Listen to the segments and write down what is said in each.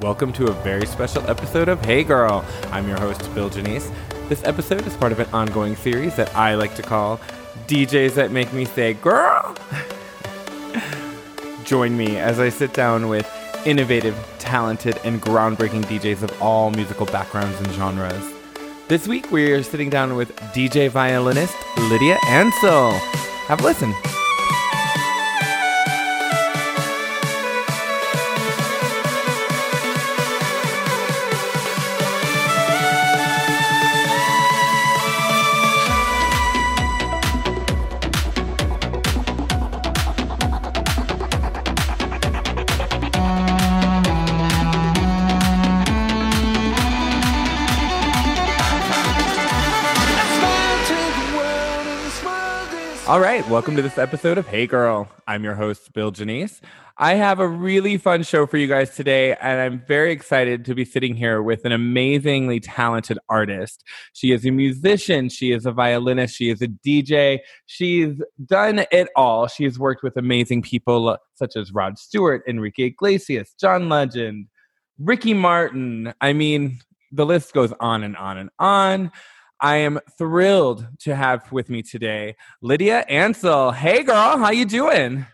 Welcome to a very special episode of Hey Girl. I'm your host, Bill Janice. This episode is part of an ongoing series that I like to call DJs That Make Me Say Girl. Join me as I sit down with innovative, talented, and groundbreaking DJs of all musical backgrounds and genres. This week, we are sitting down with DJ violinist Lydia Ansel. Have a listen. Welcome to this episode of Hey Girl. I'm your host, Bill Janice. I have a really fun show for you guys today, and I'm very excited to be sitting here with an amazingly talented artist. She is a musician, she is a violinist, she is a DJ. She's done it all. She has worked with amazing people such as Rod Stewart, Enrique Iglesias, John Legend, Ricky Martin. I mean, the list goes on and on and on. I am thrilled to have with me today Lydia Ansel. Hey girl, how you doing?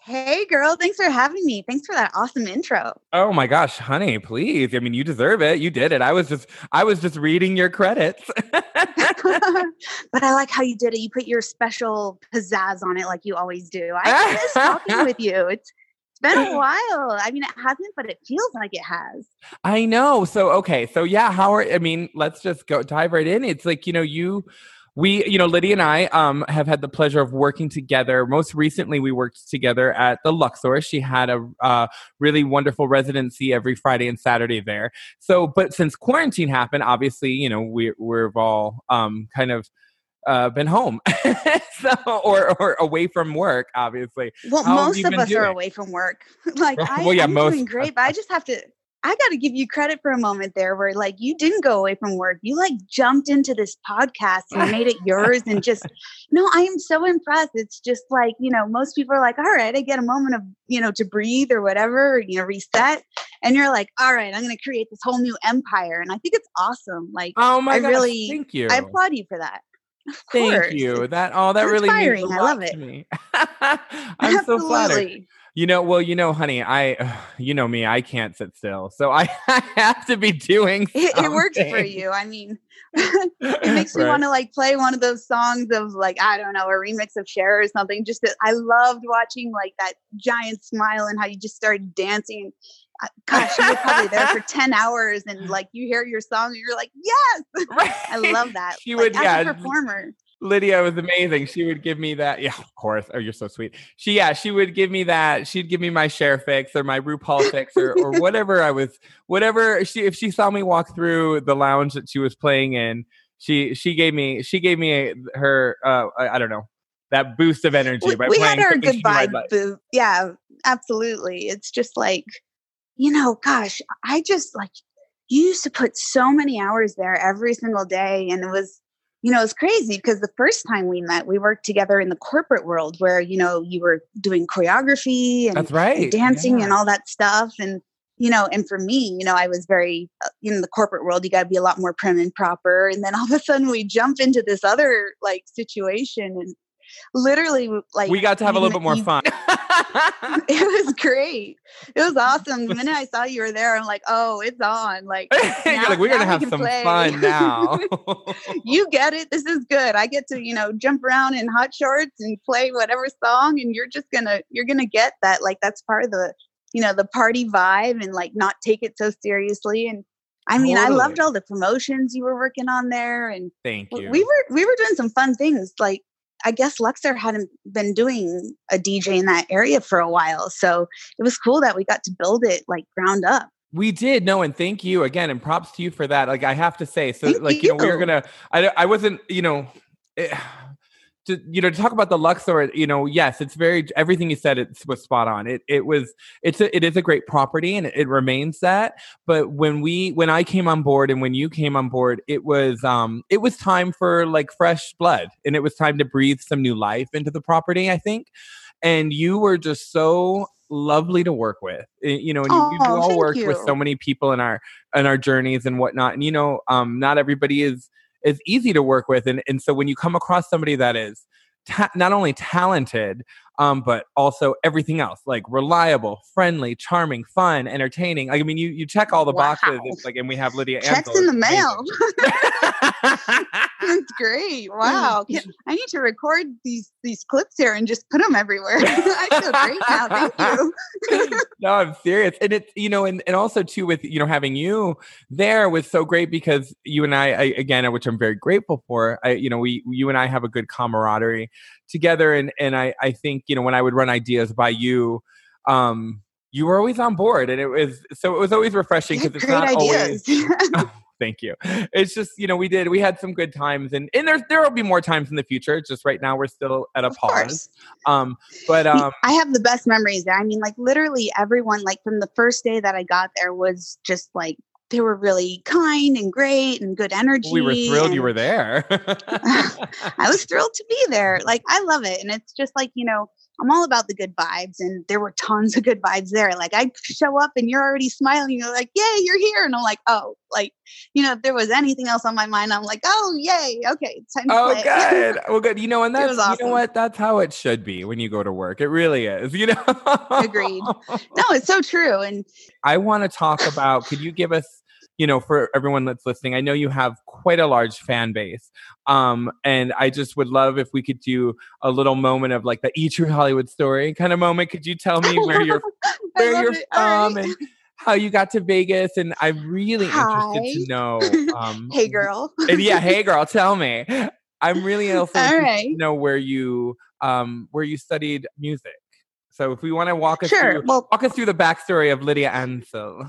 Hey girl, thanks for having me. Thanks for that awesome intro. Oh my gosh, honey, please. I mean, you deserve it. You did it. I was just I was just reading your credits. but I like how you did it. You put your special pizzazz on it like you always do. I miss talking with you. It's it's been a while. I mean, it hasn't, but it feels like it has. I know. So, okay. So, yeah, how are, I mean, let's just go dive right in. It's like, you know, you, we, you know, Lydia and I um, have had the pleasure of working together. Most recently, we worked together at the Luxor. She had a uh, really wonderful residency every Friday and Saturday there. So, but since quarantine happened, obviously, you know, we, we've all um, kind of, uh, been home so, or, or away from work, obviously. Well, How most of us doing? are away from work. like, I, well, yeah, I'm most, doing great, but I just have to, I got to give you credit for a moment there where like you didn't go away from work. You like jumped into this podcast and made it yours and just, no, I am so impressed. It's just like, you know, most people are like, all right, I get a moment of, you know, to breathe or whatever, you know, reset. And you're like, all right, I'm going to create this whole new empire. And I think it's awesome. Like, oh my I gosh, really, thank you. I applaud you for that. Thank you. That oh, that it's really inspiring. means a I lot love to me. I'm so flattered. You know, well, you know, honey, I, you know me, I can't sit still, so I, I have to be doing. It, it, works for you. I mean, it makes me right. want to like play one of those songs of like I don't know a remix of Cher or something. Just to, I loved watching like that giant smile and how you just started dancing gosh, you were probably there for 10 hours and like you hear your song and you're like, yes. Right. I love that. She like, would, as yeah. a performer. Lydia was amazing. She would give me that. Yeah, of course. Oh, you're so sweet. She, yeah, she would give me that. She'd give me my Cher fix or my RuPaul fix or, or whatever I was, whatever she, if she saw me walk through the lounge that she was playing in, she, she gave me, she gave me her, uh, I, I don't know, that boost of energy. We, by we had our goodbye boost. Yeah, absolutely. It's just like, you know, gosh, I just like you used to put so many hours there every single day. And it was, you know, it's crazy because the first time we met, we worked together in the corporate world where, you know, you were doing choreography and, That's right. dancing yeah. and all that stuff. And, you know, and for me, you know, I was very, uh, in the corporate world, you got to be a lot more prim and proper. And then all of a sudden we jump into this other like situation and literally like we got to have a little bit more you, fun. it was great. It was awesome. The minute I saw you were there, I'm like, oh, it's on. Like, now, like we're gonna have some play. fun now. you get it. This is good. I get to, you know, jump around in hot shorts and play whatever song, and you're just gonna you're gonna get that. Like that's part of the, you know, the party vibe and like not take it so seriously. And I mean, totally. I loved all the promotions you were working on there, and thank you. We were we were doing some fun things like I guess Luxor hadn't been doing a DJ in that area for a while. So it was cool that we got to build it like ground up. We did no, and thank you again, and props to you for that. Like I have to say, so thank like you. you know, we were gonna. I I wasn't, you know. It, to you know to talk about the Luxor, you know, yes, it's very everything you said it was spot on. It it was it's a, it is a great property and it, it, remains that. But when we when I came on board and when you came on board, it was um it was time for like fresh blood and it was time to breathe some new life into the property. I think, and you were just so lovely to work with. You know, and you, oh, you all worked you. with so many people in our in our journeys and whatnot. And you know, um, not everybody is is easy to work with. And and so when you come across somebody that is ta- not only talented, um, but also everything else like reliable, friendly, charming, fun, entertaining. Like, I mean, you you check all the wow. boxes. It's like, and we have Lydia. Checks Ansel. in the mail. That's great. Wow. I need to record these these clips here and just put them everywhere. I feel great now. Thank you. no, I'm serious. And it's, you know, and, and also too with, you know, having you there was so great because you and I, I again, which I'm very grateful for, I, you know, we, you and I have a good camaraderie together. And, and I, I think, you know, when I would run ideas by you, um, you were always on board and it was so it was always refreshing because it's not ideas. always thank you it's just you know we did we had some good times and and there there will be more times in the future just right now we're still at a of pause course. um but um i have the best memories there i mean like literally everyone like from the first day that i got there was just like they were really kind and great and good energy. We were thrilled you were there. I was thrilled to be there. Like I love it. And it's just like, you know, I'm all about the good vibes, and there were tons of good vibes there. Like I show up and you're already smiling. You're like, "Yay, you're here!" And I'm like, "Oh, like you know, if there was anything else on my mind, I'm like, oh, yay, okay, time oh, good, well, good. You know, and that's awesome. you know what? That's how it should be when you go to work. It really is. You know, agreed. No, it's so true. And I want to talk about. Could you give us you know, for everyone that's listening, I know you have quite a large fan base. Um, and I just would love if we could do a little moment of like the E True Hollywood story kind of moment. Could you tell me where you're where you're it. from right. and how you got to Vegas? And I'm really Hi. interested to know. Um, hey girl. and yeah, hey girl, tell me. I'm really also right. to know where you um where you studied music. So if we want to walk us sure. through well, walk us through the backstory of Lydia Ansel.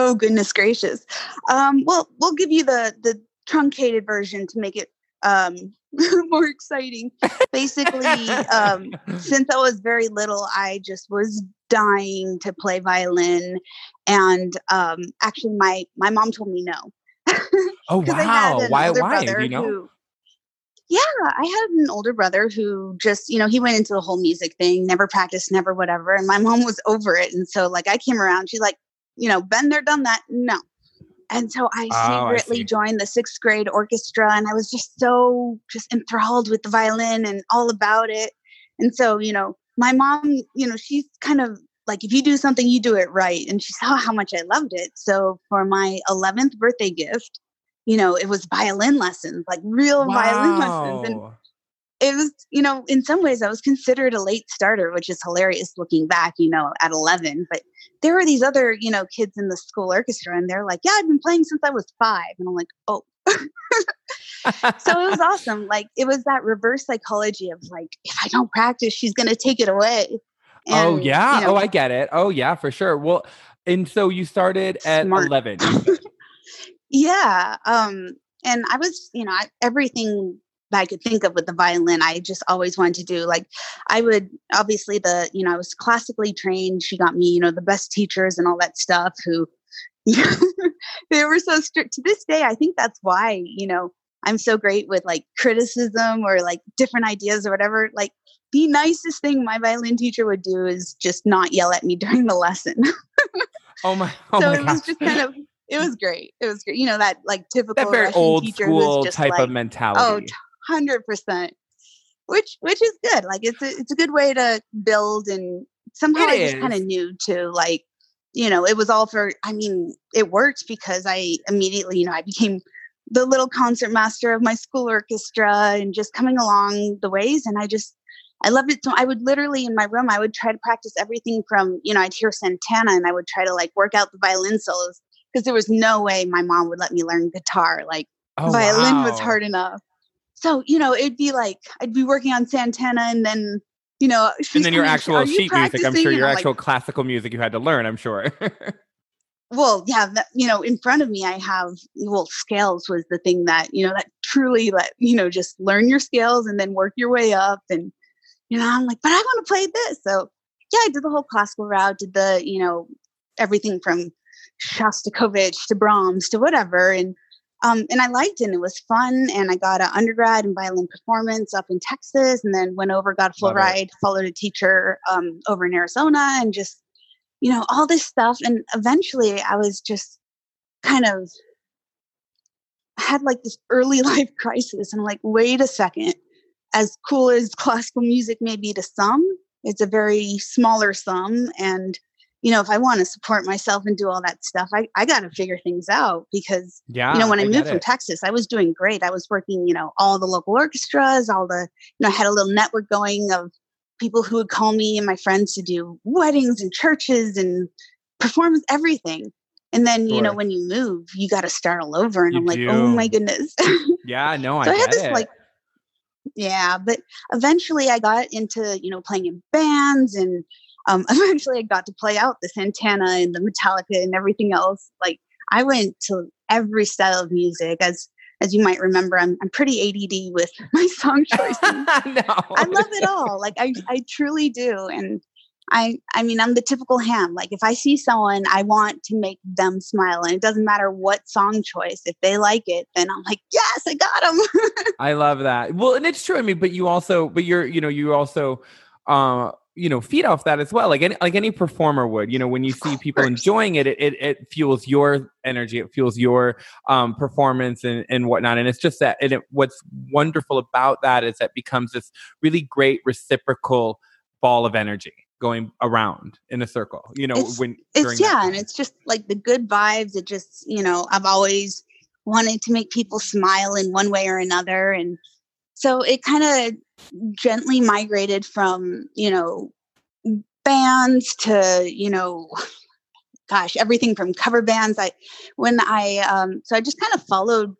Oh goodness gracious. Um, well, we'll give you the the truncated version to make it um, more exciting. Basically, um, since I was very little, I just was dying to play violin, and um, actually, my my mom told me no. oh wow! Why? Why? You know? Who, yeah, I had an older brother who just, you know, he went into the whole music thing, never practiced, never whatever. And my mom was over it. And so, like, I came around, she's like, you know, been there, done that. No. And so I oh, secretly I joined the sixth grade orchestra and I was just so just enthralled with the violin and all about it. And so, you know, my mom, you know, she's kind of like, if you do something, you do it right. And she saw how much I loved it. So for my 11th birthday gift, you know, it was violin lessons, like real wow. violin lessons. And it was, you know, in some ways I was considered a late starter, which is hilarious looking back, you know, at 11. But there were these other, you know, kids in the school orchestra and they're like, yeah, I've been playing since I was five. And I'm like, oh. so it was awesome. Like it was that reverse psychology of like, if I don't practice, she's going to take it away. Oh, and, oh, yeah. You know, oh, I get it. Oh, yeah, for sure. Well, and so you started at smart. 11. yeah. Um, and I was, you know, I, everything that I could think of with the violin. I just always wanted to do like I would obviously the you know I was classically trained. She got me you know the best teachers and all that stuff who they were so strict. To this day, I think that's why you know I'm so great with like criticism or like different ideas or whatever. Like the nicest thing my violin teacher would do is just not yell at me during the lesson. oh my! Oh so my it was just kind of it was great. It was great. You know that like typical that very Russian old teacher school just type like, of mentality. Oh, hundred percent. Which which is good. Like it's a it's a good way to build and somehow it I just kind of knew to like, you know, it was all for I mean, it worked because I immediately, you know, I became the little concert master of my school orchestra and just coming along the ways and I just I loved it so I would literally in my room I would try to practice everything from, you know, I'd hear Santana and I would try to like work out the violin solos because there was no way my mom would let me learn guitar. Like oh, violin wow. was hard enough so you know it'd be like i'd be working on santana and then you know and then your actual sheet music i'm sure your actual like, classical music you had to learn i'm sure. Well yeah that, you know in front of me i have well scales was the thing that you know that truly let you know just learn your scales and then work your way up and you know i'm like but i want to play this. So yeah i did the whole classical route did the you know everything from shostakovich to brahms to whatever and um, and I liked it. And it was fun. And I got an undergrad in violin performance up in Texas, and then went over, got a full Love ride, it. followed a teacher um, over in Arizona, and just you know all this stuff. And eventually, I was just kind of had like this early life crisis, and I'm like, wait a second. As cool as classical music may be to some, it's a very smaller sum, and you know, if I want to support myself and do all that stuff, I, I got to figure things out because, yeah, you know, when I, I moved from Texas, I was doing great. I was working, you know, all the local orchestras, all the, you know, I had a little network going of people who would call me and my friends to do weddings and churches and perform everything. And then, sure. you know, when you move, you got to start all over. And you I'm like, do. oh my goodness. yeah, no, so I, I had this it. like, yeah, but eventually I got into, you know, playing in bands and, um, eventually I got to play out the Santana and the Metallica and everything else. Like I went to every style of music as as you might remember, I'm I'm pretty ADD with my song choices. no. I love it all. Like I I truly do. And I I mean I'm the typical ham. Like if I see someone, I want to make them smile, and it doesn't matter what song choice. If they like it, then I'm like, yes, I got them. I love that. Well, and it's true. I mean, but you also, but you're, you know, you also. Uh, you know feed off that as well. Like any like any performer would you know when you see people enjoying it, it it, it fuels your energy it fuels your um, performance and, and whatnot. And it's just that and it, what's wonderful about that is that becomes this really great reciprocal ball of energy going around in a circle you know it's, when it's yeah and it's just like the good vibes it just you know i've always wanted to make people smile in one way or another and so it kind of gently migrated from you know bands to you know gosh everything from cover bands i when i um so i just kind of followed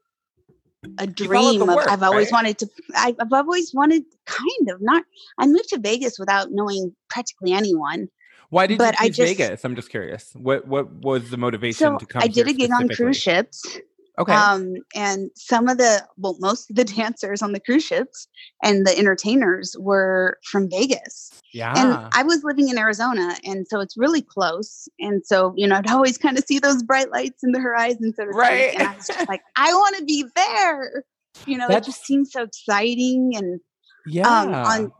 a dream of work, i've always right? wanted to I, i've always wanted kind of not i moved to vegas without knowing practically anyone why did but you choose I just, Vegas? I'm just curious. What what was the motivation so to come? I did a gig on cruise ships, Okay. Um, and some of the, well, most of the dancers on the cruise ships and the entertainers were from Vegas. Yeah. And I was living in Arizona. And so it's really close. And so, you know, I'd always kind of see those bright lights in the horizon, so right. And I was just like, I want to be there. You know, That's... it just seems so exciting. And yeah. Um, on,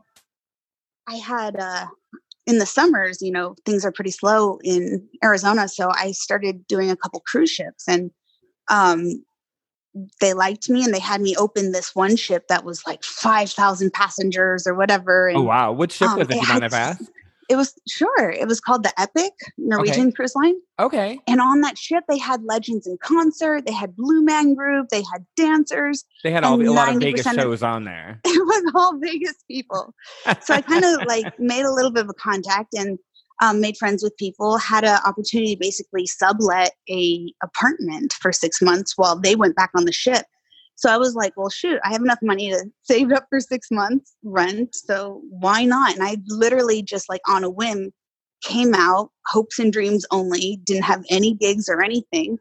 I had, uh, in the summers, you know, things are pretty slow in Arizona. So I started doing a couple cruise ships and um, they liked me and they had me open this one ship that was like 5,000 passengers or whatever. Oh, and, oh, wow. Which ship um, was it? If ask? It was sure. It was called the Epic Norwegian okay. Cruise Line. Okay. And on that ship, they had legends in concert. They had Blue Man Group. They had dancers. They had all, a lot of Vegas shows on there. It was all Vegas people. so I kind of like made a little bit of a contact, and um, made friends with people, had an opportunity to basically sublet a apartment for six months while they went back on the ship. So I was like, well, shoot, I have enough money to save up for six months rent. So why not? And I literally just like on a whim came out, hopes and dreams only, didn't have any gigs or anything.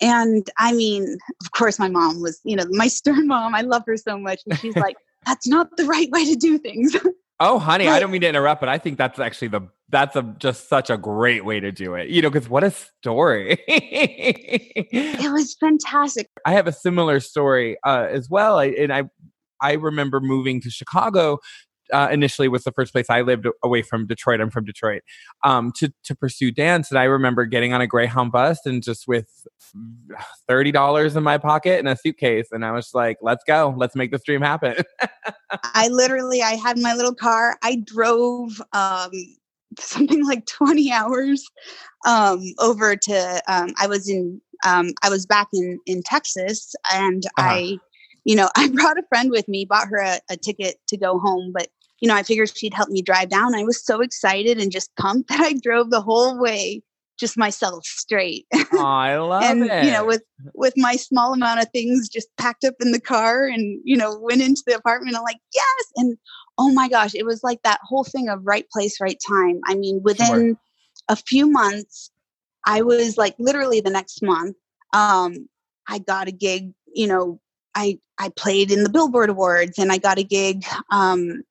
And I mean, of course, my mom was, you know, my stern mom. I love her so much. And she's like, that's not the right way to do things. Oh, honey, I don't mean to interrupt, but I think that's actually the that's a just such a great way to do it. You know, because what a story! it was fantastic. I have a similar story uh, as well, I, and I I remember moving to Chicago uh, initially was the first place I lived away from Detroit. I'm from Detroit. Um, to to pursue dance, and I remember getting on a Greyhound bus and just with thirty dollars in my pocket and a suitcase, and I was like, "Let's go, let's make this dream happen." I literally, I had my little car. I drove um, something like twenty hours um, over to. Um, I was in. Um, I was back in in Texas, and uh-huh. I you know, I brought a friend with me, bought her a, a, ticket to go home, but you know, I figured she'd help me drive down. I was so excited and just pumped that I drove the whole way just myself straight. Oh, I love and, it. You know, with with my small amount of things just packed up in the car and, you know, went into the apartment. I'm like, yes. And oh my gosh, it was like that whole thing of right place, right time. I mean, within sure. a few months, I was like literally the next month, um, I got a gig, you know, I I played in the Billboard Awards and I got a gig um,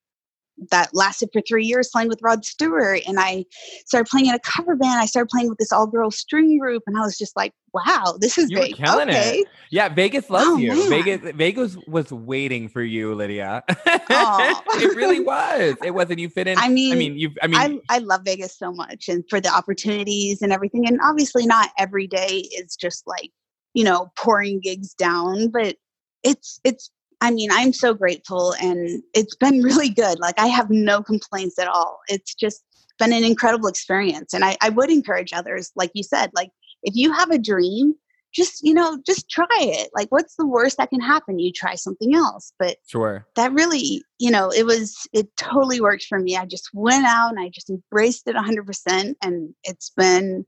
that lasted for three years playing with Rod Stewart. And I started playing in a cover band. I started playing with this all girl string group. And I was just like, wow, this is you big. killing okay. it. Yeah, Vegas loves oh, you. Man. Vegas Vegas was waiting for you, Lydia. it really was. It wasn't you fit in. I mean, I mean, you I mean I, I love Vegas so much and for the opportunities and everything. And obviously not every day is just like, you know, pouring gigs down, but it's it's I mean, I'm so grateful and it's been really good. Like, I have no complaints at all. It's just been an incredible experience. And I, I would encourage others, like you said, like, if you have a dream, just, you know, just try it. Like, what's the worst that can happen? You try something else. But sure. That really, you know, it was, it totally worked for me. I just went out and I just embraced it 100%. And it's been,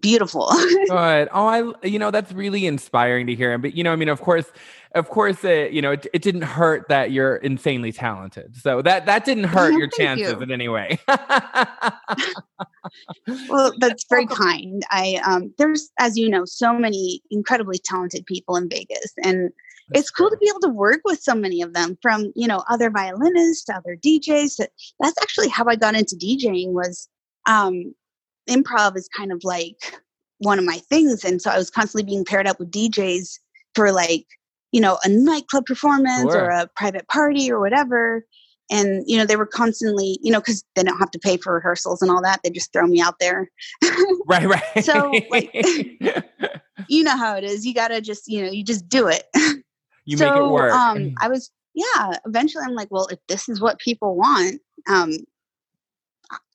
beautiful. Good. Oh, I, you know, that's really inspiring to hear. But, you know, I mean, of course, of course, uh, you know, it, it, didn't hurt that you're insanely talented. So that, that didn't hurt your chances you. in any way. well, that's very kind. I, um, there's, as you know, so many incredibly talented people in Vegas and it's cool to be able to work with so many of them from, you know, other violinists to other DJs. That's actually how I got into DJing was, um, improv is kind of like one of my things. And so I was constantly being paired up with DJs for like, you know, a nightclub performance sure. or a private party or whatever. And, you know, they were constantly, you know, because they don't have to pay for rehearsals and all that. They just throw me out there. right, right. so, like, you know how it is. You got to just, you know, you just do it. You so, make it work. Um, I was, yeah, eventually I'm like, well, if this is what people want, um,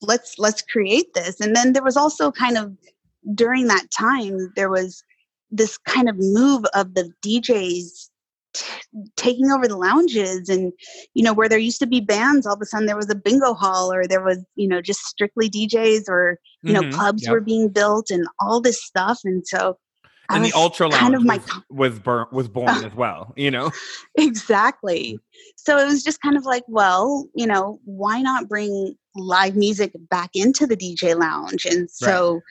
let's let's create this. And then there was also kind of during that time there was this kind of move of the DJs t- taking over the lounges and you know where there used to be bands all of a sudden there was a bingo hall or there was you know just strictly DJs or you mm-hmm. know clubs yep. were being built and all this stuff. And so and the ultra lounge kind of my was, was, burnt was born uh, as well you know? Exactly. So it was just kind of like well you know why not bring live music back into the dj lounge and so right.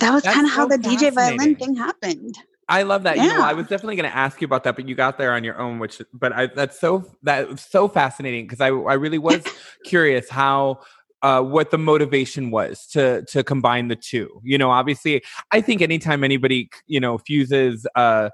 that was kind of so how the dj violin thing happened I love that. Yeah. You know, I was definitely going to ask you about that, but you got there on your own, which, but I, that's so, that's so fascinating because I, I really was curious how uh, what the motivation was to to combine the two. You know, obviously, I think anytime anybody you know fuses uh,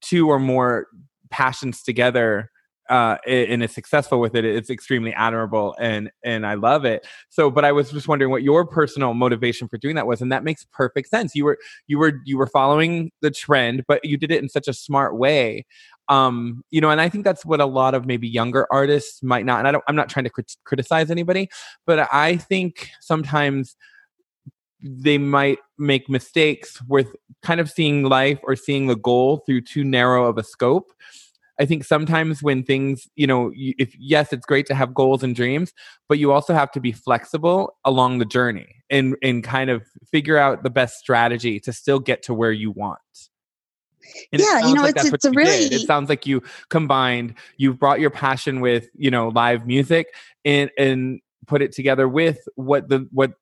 two or more passions together uh, and is successful with it, it's extremely admirable and and I love it. So, but I was just wondering what your personal motivation for doing that was, and that makes perfect sense. You were you were you were following the trend, but you did it in such a smart way um you know and i think that's what a lot of maybe younger artists might not and i don't i'm not trying to crit- criticize anybody but i think sometimes they might make mistakes with kind of seeing life or seeing the goal through too narrow of a scope i think sometimes when things you know if yes it's great to have goals and dreams but you also have to be flexible along the journey and and kind of figure out the best strategy to still get to where you want and yeah, you know, like it's, it's a really. Did. It sounds like you combined. You've brought your passion with you know live music and and put it together with what the what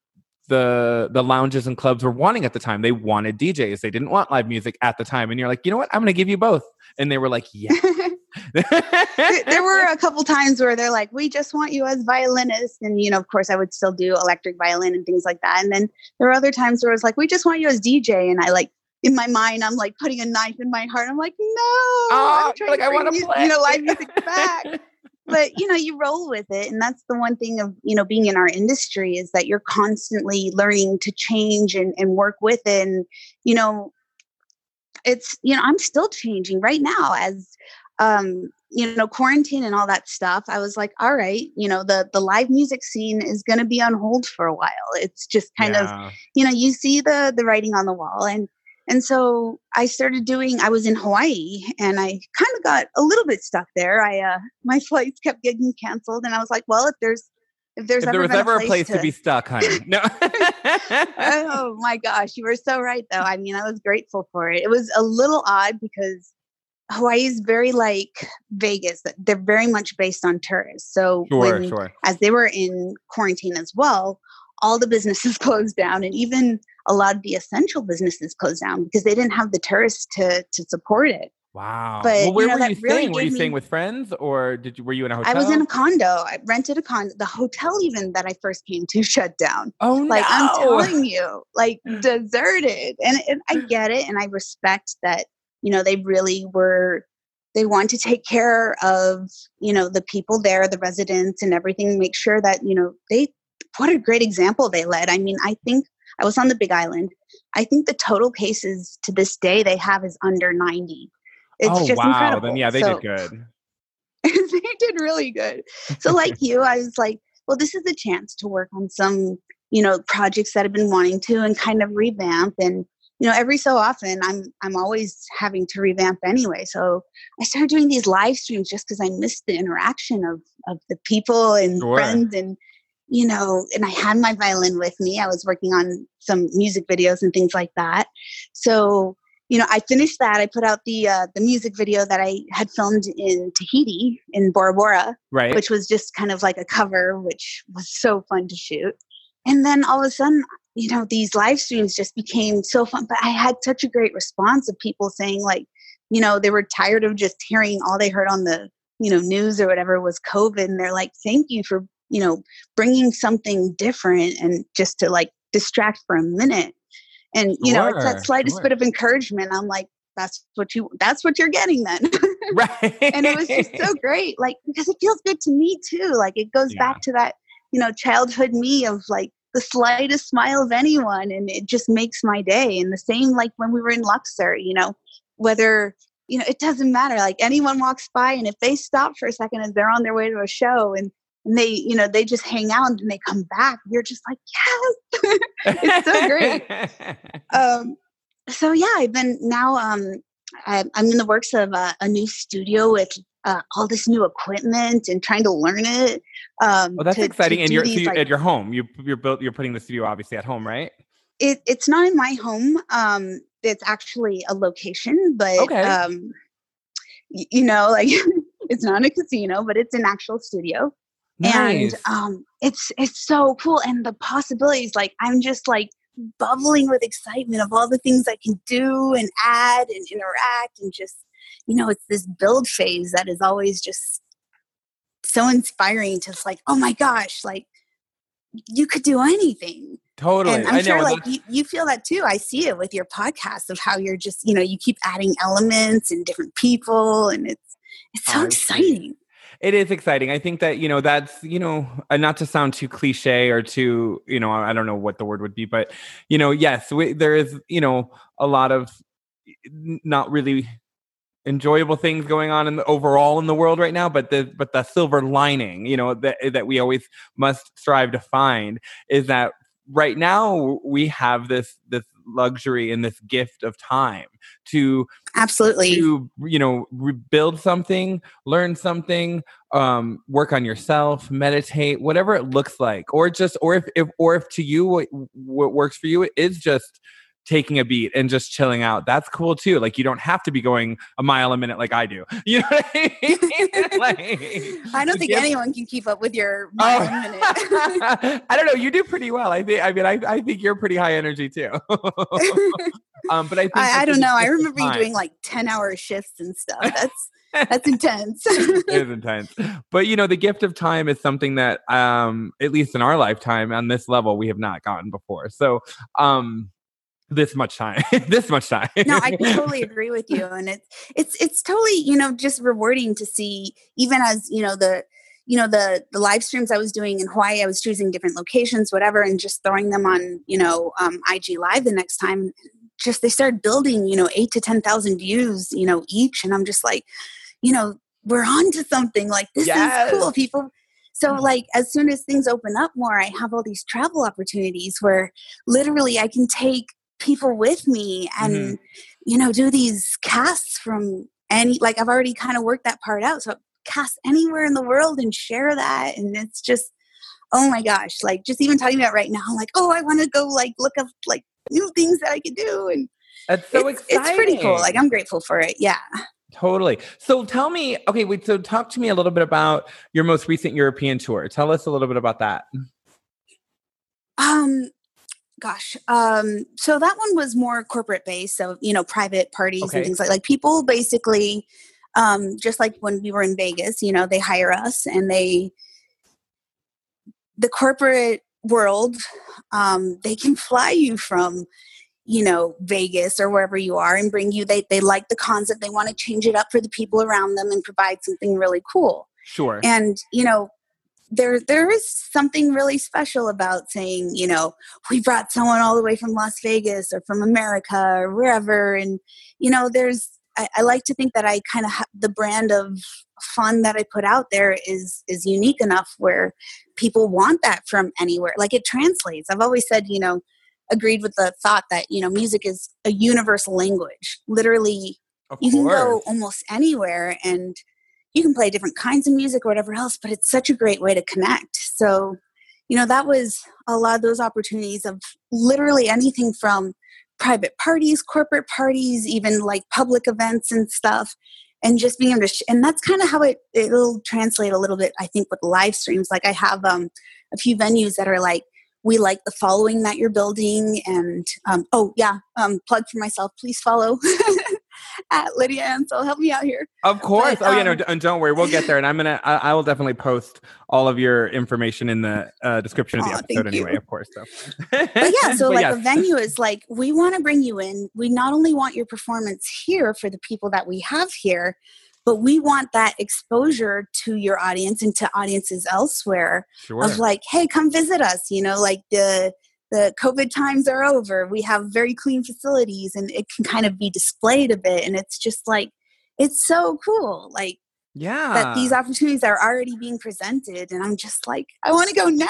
the the lounges and clubs were wanting at the time. They wanted DJs. They didn't want live music at the time. And you're like, you know what? I'm going to give you both. And they were like, yeah. there were a couple times where they're like, we just want you as violinist. And, you know, of course, I would still do electric violin and things like that. And then there were other times where it was like, we just want you as DJ. And I like in my mind, I'm like putting a knife in my heart. I'm like, no, oh, like I want to play, you know, live music back. but you know, you roll with it, and that's the one thing of you know being in our industry is that you're constantly learning to change and, and work with it. And you know, it's you know, I'm still changing right now as um you know quarantine and all that stuff i was like all right you know the the live music scene is going to be on hold for a while it's just kind yeah. of you know you see the the writing on the wall and and so I started doing, I was in Hawaii and I kind of got a little bit stuck there. I, uh, my flights kept getting canceled and I was like, well, if there's, if there's if ever there was ever a place, to... to... be stuck, honey. No. oh my gosh. You were so right though. I mean, I was grateful for it. It was a little odd because Hawaii is very like Vegas. They're very much based on tourists. So sure, when, sure. as they were in quarantine as well, all the businesses closed down and even a lot of the essential businesses closed down because they didn't have the tourists to to support it Wow. But well, where you know, were you really staying? Were you me... staying with friends or did you were you in a hotel? I was in a condo. I rented a condo. The hotel even that I first came to shut down. Oh like, no. I'm telling you, like deserted. And, and I get it and I respect that, you know, they really were they want to take care of, you know, the people there, the residents and everything, make sure that, you know, they what a great example they led. I mean, I think I was on the Big Island. I think the total cases to this day they have is under 90 it's oh, just wow. incredible. Then yeah, they so, did good. they did really good. So like you, I was like, well, this is a chance to work on some, you know, projects that I've been wanting to and kind of revamp and you know every so often i'm i'm always having to revamp anyway so i started doing these live streams just because i missed the interaction of of the people and sure. friends and you know and i had my violin with me i was working on some music videos and things like that so you know, I finished that. I put out the uh, the music video that I had filmed in Tahiti in Bora Bora, right? Which was just kind of like a cover, which was so fun to shoot. And then all of a sudden, you know, these live streams just became so fun. But I had such a great response of people saying like, you know, they were tired of just hearing all they heard on the you know news or whatever was COVID, and they're like, thank you for you know bringing something different and just to like distract for a minute and you sure, know it's that slightest sure. bit of encouragement i'm like that's what you that's what you're getting then right and it was just so great like because it feels good to me too like it goes yeah. back to that you know childhood me of like the slightest smile of anyone and it just makes my day and the same like when we were in luxor you know whether you know it doesn't matter like anyone walks by and if they stop for a second and they're on their way to a show and and they you know they just hang out and they come back you're just like yes. It's so great. Um, so yeah i've been now um, I, am in the works of a, a new studio with uh, all this new equipment and trying to learn it um, well that's to, exciting to and you're so you, like, at your home you, you're built you're putting the studio obviously at home right? It, it's not in my home um, it's actually a location but okay. um, you know like it's not a casino but it's an actual studio Nice. And um, it's it's so cool, and the possibilities. Like I'm just like bubbling with excitement of all the things I can do and add and interact, and just you know, it's this build phase that is always just so inspiring. To like, oh my gosh, like you could do anything. Totally. And I'm I sure like you, you feel that too. I see it with your podcast of how you're just, you know, you keep adding elements and different people and it's it's so exciting it is exciting. I think that, you know, that's, you know, uh, not to sound too cliche or too, you know, I don't know what the word would be, but, you know, yes, we, there is, you know, a lot of not really enjoyable things going on in the overall in the world right now but the but the silver lining you know that that we always must strive to find is that right now we have this this luxury and this gift of time to absolutely. to you know rebuild something learn something um work on yourself meditate whatever it looks like or just or if, if or if to you what, what works for you is just taking a beat and just chilling out. That's cool too. Like you don't have to be going a mile a minute like I do. You know what I mean? like, I don't think anyone can keep up with your mile oh. a minute. I don't know. You do pretty well. I think. I mean, I, I think you're pretty high energy too. um, but I think I, I don't know. I remember you doing like ten hour shifts and stuff. That's that's intense. it is intense. But you know, the gift of time is something that um at least in our lifetime on this level we have not gotten before. So um this much time this much time no i totally agree with you and it's it's it's totally you know just rewarding to see even as you know the you know the the live streams i was doing in hawaii i was choosing different locations whatever and just throwing them on you know um, ig live the next time just they started building you know eight to ten thousand views you know each and i'm just like you know we're on to something like this yes. is cool people so, mm-hmm. like, as soon as things open up more, I have all these travel opportunities where literally I can take people with me and mm-hmm. you know do these casts from any like i've already kind of worked that part out so cast anywhere in the world and share that and it's just oh my gosh like just even talking about right now like oh i want to go like look up like new things that i could do and that's so it's, exciting. it's pretty cool like i'm grateful for it yeah Totally. So tell me, okay, wait, so talk to me a little bit about your most recent European tour. Tell us a little bit about that. Um gosh. Um, so that one was more corporate based. So, you know, private parties okay. and things like like people basically um, just like when we were in Vegas, you know, they hire us and they the corporate world, um, they can fly you from you know vegas or wherever you are and bring you they, they like the concept they want to change it up for the people around them and provide something really cool sure and you know there there is something really special about saying you know we brought someone all the way from las vegas or from america or wherever and you know there's i, I like to think that i kind of have the brand of fun that i put out there is is unique enough where people want that from anywhere like it translates. I've always said you know agreed with the thought that you know music is a universal language literally you can go almost anywhere and you can play different kinds of music or whatever else, but it's such a great way to connect. So, you know, that was a lot of those opportunities of literally anything from private parties, corporate parties, even like public events and stuff. And just being able to, sh- and that's kind of how it it'll translate a little bit. I think with live streams, like I have um, a few venues that are like, we like the following that you're building, and um, oh yeah, um, plug for myself. Please follow at Lydia Ansel. Help me out here. Of course. But, oh, um, yeah, no, and don't worry. We'll get there. And I'm going to, I will definitely post all of your information in the uh, description of the episode anyway, you. of course. So. but yeah, so but like yes. a venue is like, we want to bring you in. We not only want your performance here for the people that we have here, but we want that exposure to your audience and to audiences elsewhere sure. of like, hey, come visit us. You know, like the, the COVID times are over. We have very clean facilities and it can kind of be displayed a bit. And it's just like, it's so cool. Like, yeah that these opportunities are already being presented and i'm just like i want to go now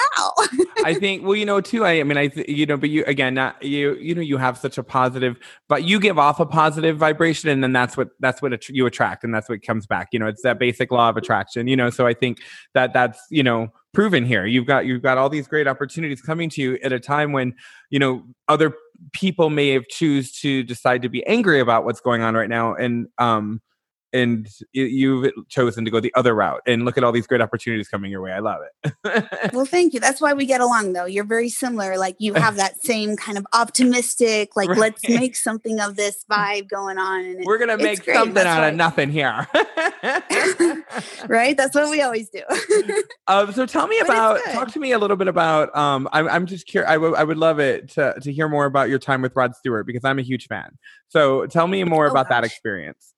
i think well you know too i, I mean i th- you know but you again not you you know you have such a positive but you give off a positive vibration and then that's what that's what att- you attract and that's what comes back you know it's that basic law of attraction you know so i think that that's you know proven here. You've got you've got all these great opportunities coming to you at a time when you know other people may have choose to decide to be angry about what's going on right now, and um, and you've chosen to go the other route and look at all these great opportunities coming your way. I love it. well, thank you. That's why we get along though. You're very similar. Like you have that same kind of optimistic, like right. let's make something of this vibe going on. And We're going to make something That's out right. of nothing here. right. That's what we always do. um, so tell me about, talk to me a little bit about, um, I'm, I'm just curious. I, w- I would love it to, to hear more about your time with Rod Stewart because I'm a huge fan. So tell me more oh, about gosh. that experience.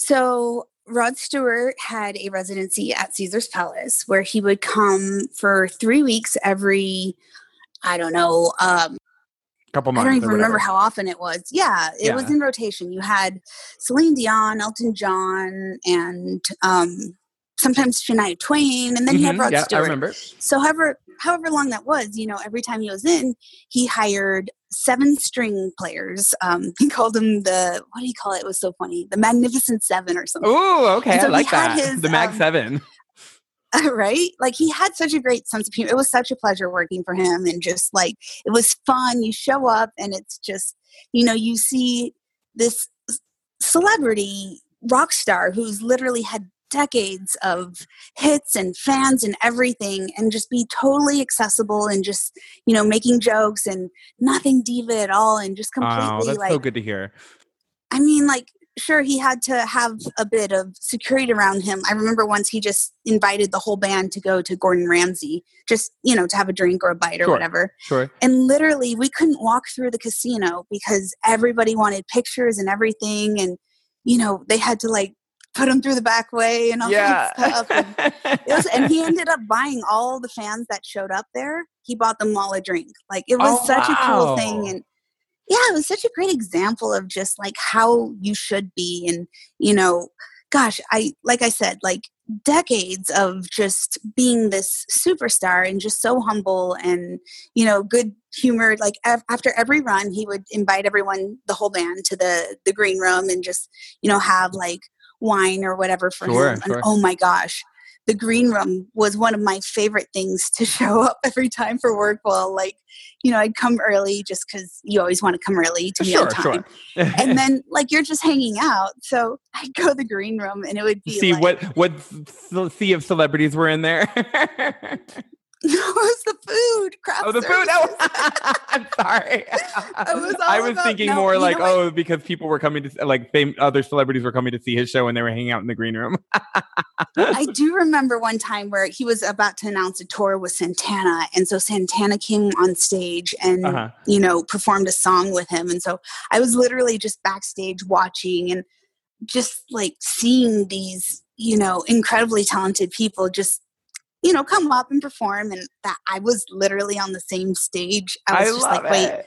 So Rod Stewart had a residency at Caesar's Palace where he would come for three weeks every, I don't know, um, couple months. I don't even remember how often it was. Yeah, it yeah. was in rotation. You had Celine Dion, Elton John, and um, sometimes Shania Twain, and then mm-hmm. you had Rod yeah, Stewart. I remember. So however however long that was, you know, every time he was in, he hired seven string players. Um, he called them the what do you call it? It was so funny, the Magnificent Seven or something. Oh, okay, so I like that. His, the Mag um, Seven. right? Like he had such a great sense of humor. It was such a pleasure working for him, and just like it was fun. You show up, and it's just you know you see this celebrity rock star who's literally had decades of hits and fans and everything and just be totally accessible and just you know making jokes and nothing diva at all and just completely oh, that's like so good to hear. I mean like sure he had to have a bit of security around him. I remember once he just invited the whole band to go to gordon ramsay just you know to have a drink or a bite or sure, whatever. sure. And literally we couldn't walk through the casino because everybody wanted pictures and everything and you know they had to like put him through the back way and all yeah. that stuff. And, was, and, he ended up buying all the fans that showed up there. He bought them all a drink. Like it was oh, such wow. a cool thing. And yeah, it was such a great example of just like how you should be. And, you know, gosh, I, like I said, like decades of just being this superstar and just so humble and, you know, good humored. Like after every run, he would invite everyone, the whole band to the, the green room and just, you know, have like, wine or whatever for sure, him. Sure. And oh my gosh, the green room was one of my favorite things to show up every time for work. Well, like, you know, I'd come early just because you always want to come early to be sure, on time. Sure. and then, like, you're just hanging out. So I'd go to the green room and it would be see like, what what sea of celebrities were in there. No, it was the food. Craft oh, the services. food. I'm sorry. Was I was about, thinking no, more like, oh, because people were coming to like fame, other celebrities were coming to see his show and they were hanging out in the green room. I do remember one time where he was about to announce a tour with Santana, and so Santana came on stage and uh-huh. you know performed a song with him, and so I was literally just backstage watching and just like seeing these you know incredibly talented people just you know, come up and perform. And that I was literally on the same stage. I was I just like, it. wait,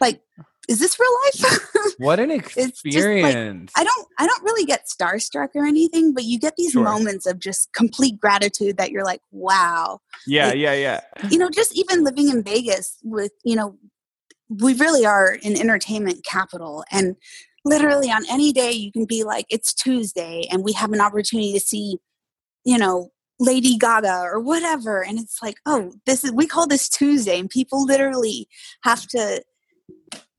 like, is this real life? what an experience. Like, I don't I don't really get starstruck or anything, but you get these sure. moments of just complete gratitude that you're like, wow. Yeah, like, yeah, yeah. You know, just even living in Vegas with, you know, we really are an entertainment capital and literally on any day you can be like it's Tuesday and we have an opportunity to see, you know, Lady Gaga or whatever. And it's like, oh, this is, we call this Tuesday. And people literally have to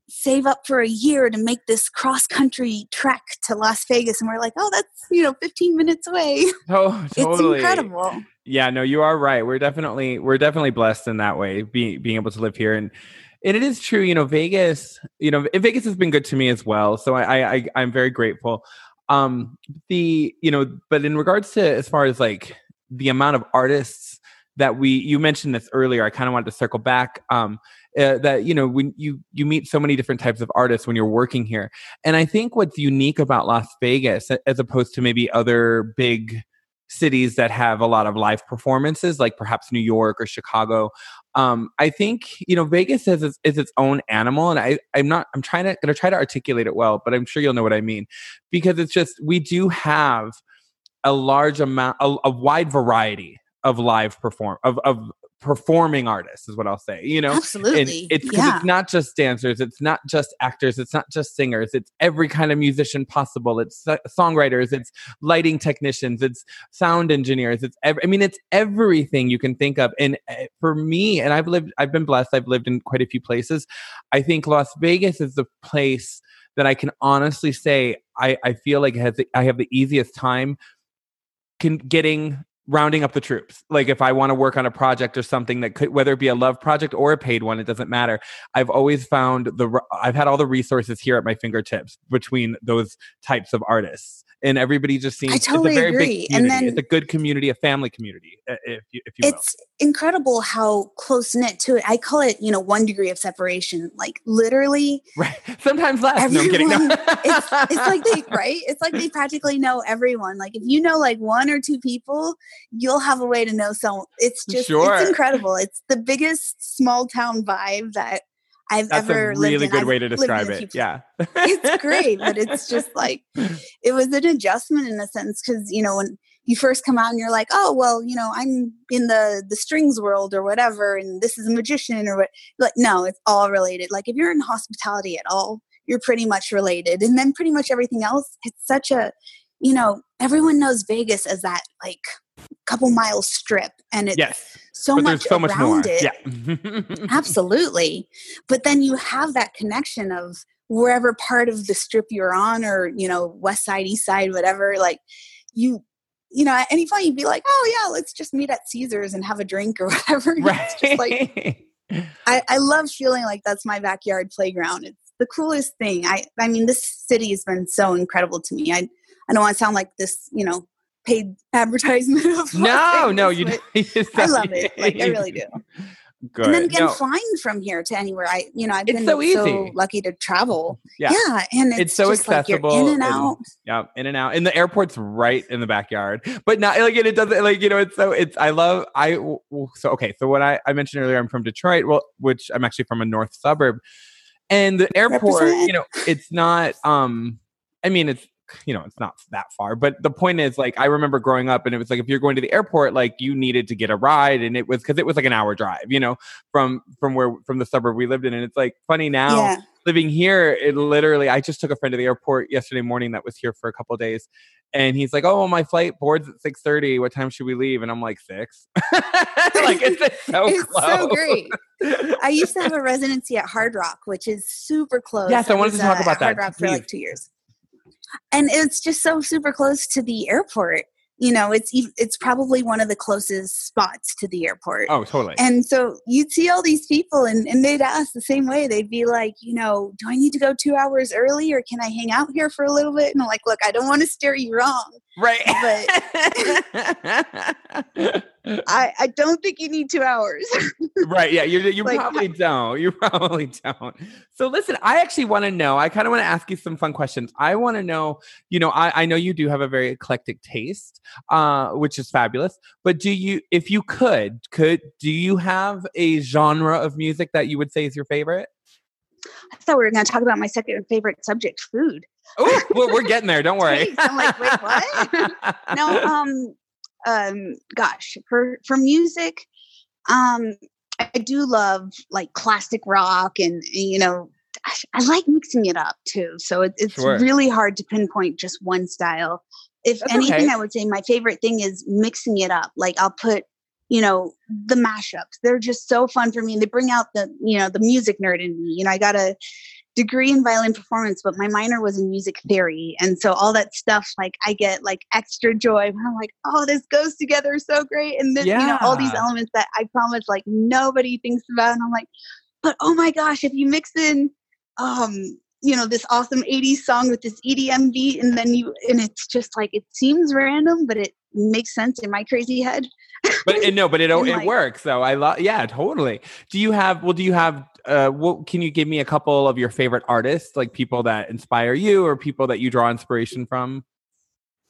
save up for a year to make this cross country trek to Las Vegas. And we're like, oh, that's, you know, 15 minutes away. Oh, totally. It's incredible. Yeah, no, you are right. We're definitely, we're definitely blessed in that way, being, being able to live here. And, and it is true, you know, Vegas, you know, Vegas has been good to me as well. So I, I, I'm very grateful. Um, the, you know, but in regards to as far as like, the amount of artists that we you mentioned this earlier i kind of wanted to circle back um, uh, that you know when you you meet so many different types of artists when you're working here. And i think what's unique about las vegas as opposed to maybe other big cities that have a lot of live performances like perhaps new york or chicago um, i think you know vegas is, is its own animal and i i'm not i'm trying to gonna try to articulate it well but i'm sure you'll know what i mean. Because it's just we do have a large amount, a, a wide variety of live perform of of performing artists is what I'll say. You know, absolutely. And it's yeah. it's not just dancers, it's not just actors, it's not just singers, it's every kind of musician possible. It's songwriters, it's lighting technicians, it's sound engineers, it's every, I mean, it's everything you can think of. And eh, for me, and I've lived, I've been blessed. I've lived in quite a few places. I think Las Vegas is the place that I can honestly say I, I feel like has I have the easiest time can getting rounding up the troops. Like if I want to work on a project or something that could, whether it be a love project or a paid one, it doesn't matter. I've always found the, I've had all the resources here at my fingertips between those types of artists and everybody just seems I totally it's a very agree. big community. And then it's a good community, a family community, uh, if you, if you It's incredible how close knit to it. I call it, you know, one degree of separation. Like literally, right? Sometimes less. Everyone, no, I'm kidding. No. it's, it's like they right. It's like they practically know everyone. Like if you know like one or two people, you'll have a way to know someone. It's just sure. it's incredible. It's the biggest small town vibe that I've That's ever a really good I've way to describe it. Yeah. it's great, but it's just like it was an adjustment in a sense because you know when you first come out and you're like, oh well, you know, I'm in the the strings world or whatever, and this is a magician or what. Like, no, it's all related. Like if you're in hospitality at all, you're pretty much related, and then pretty much everything else. It's such a, you know, everyone knows Vegas as that like couple mile strip, and it's yes so but much so much more. It. Yeah. Absolutely. But then you have that connection of wherever part of the strip you're on or, you know, west side, east side, whatever, like you you know, at any point you'd be like, oh yeah, let's just meet at Caesars and have a drink or whatever. Right. just like I, I love feeling like that's my backyard playground. It's the coolest thing. I I mean, this city has been so incredible to me. I I don't want to sound like this, you know, paid advertisement of no no you i love it like i really do Good. And then again, no. flying from here to anywhere, I you know I've been so, so, lucky to travel. Yeah, yeah and it's, it's so accessible. Like in and out. And, yeah, in and out. And the airport's right in the backyard, but not like it doesn't like you know it's so it's I love I so okay so what I I mentioned earlier I'm from Detroit, well which I'm actually from a north suburb, and the airport Represent. you know it's not um I mean it's you know, it's not that far. But the point is, like, I remember growing up and it was like if you're going to the airport, like you needed to get a ride and it was because it was like an hour drive, you know, from from where from the suburb we lived in. And it's like funny now yeah. living here, it literally I just took a friend to the airport yesterday morning that was here for a couple days. And he's like, "Oh, my flight boards at six thirty. What time should we leave?" And I'm like, six. like it's so it's close. so great. I used to have a residency at Hard Rock, which is super close. Yes, I wanted to talk uh, about that. Hard Rock Please. for like two years and it's just so super close to the airport you know it's it's probably one of the closest spots to the airport. Oh totally. And so you'd see all these people and, and they'd ask the same way. They'd be like you know do i need to go two hours early or can i hang out here for a little bit? And i'm like look i don't want to steer you wrong right but I, I don't think you need two hours. right. Yeah. You, you like, probably don't. You probably don't. So listen, I actually want to know, I kind of want to ask you some fun questions. I want to know, you know, I, I know you do have a very eclectic taste, uh, which is fabulous, but do you, if you could, could, do you have a genre of music that you would say is your favorite? I thought we were going to talk about my second favorite subject, food. Oh, we're, we're getting there. Don't worry. I'm like, wait, what? no, um, um gosh for for music um i do love like classic rock and you know i like mixing it up too so it, it's sure. really hard to pinpoint just one style if That's anything okay. i would say my favorite thing is mixing it up like i'll put you know the mashups they're just so fun for me they bring out the you know the music nerd in me you know i got a degree in violin performance, but my minor was in music theory. And so all that stuff, like I get like extra joy when I'm like, oh, this goes together so great. And then, yeah. you know, all these elements that I promise like nobody thinks about. And I'm like, but oh my gosh, if you mix in, um, you know, this awesome 80s song with this EDM beat, and then you, and it's just like, it seems random, but it makes sense in my crazy head. but no, but it, it like, works. So I love, yeah, totally. Do you have, well, do you have uh, what can you give me a couple of your favorite artists, like people that inspire you or people that you draw inspiration from?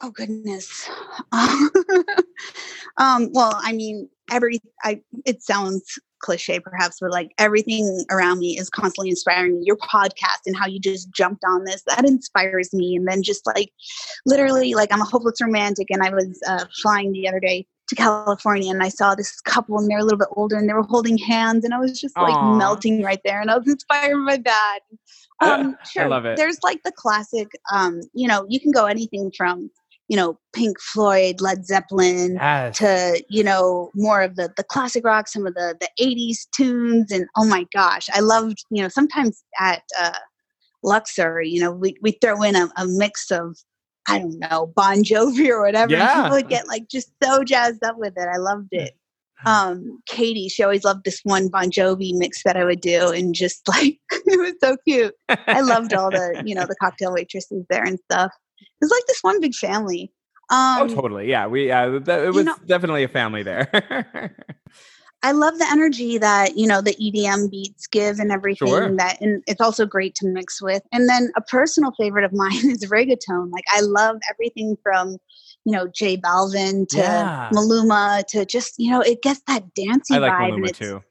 Oh goodness. um, well, I mean, every I it sounds cliche perhaps, but like everything around me is constantly inspiring me. Your podcast and how you just jumped on this, that inspires me. And then just like literally like I'm a hopeless romantic and I was uh, flying the other day to California and I saw this couple and they're a little bit older and they were holding hands and I was just like Aww. melting right there and I was inspired by that. Um, sure. I love it. There's like the classic, um, you know, you can go anything from, you know, Pink Floyd, Led Zeppelin yes. to, you know, more of the, the classic rock, some of the, the 80s tunes. And oh my gosh, I loved, you know, sometimes at uh, Luxor, you know, we, we throw in a, a mix of I don't know, Bon Jovi or whatever. Yeah. people would get like just so jazzed up with it. I loved it. Um, Katie, she always loved this one Bon Jovi mix that I would do, and just like it was so cute. I loved all the you know the cocktail waitresses there and stuff. It was like this one big family. Oh, um, oh, totally. Yeah, we. Uh, it was know, definitely a family there. I love the energy that you know the EDM beats give and everything. Sure. That and it's also great to mix with. And then a personal favorite of mine is reggaeton. Like I love everything from you know J Balvin to yeah. Maluma to just you know it gets that dancing I like vibe. Maluma and it's, too.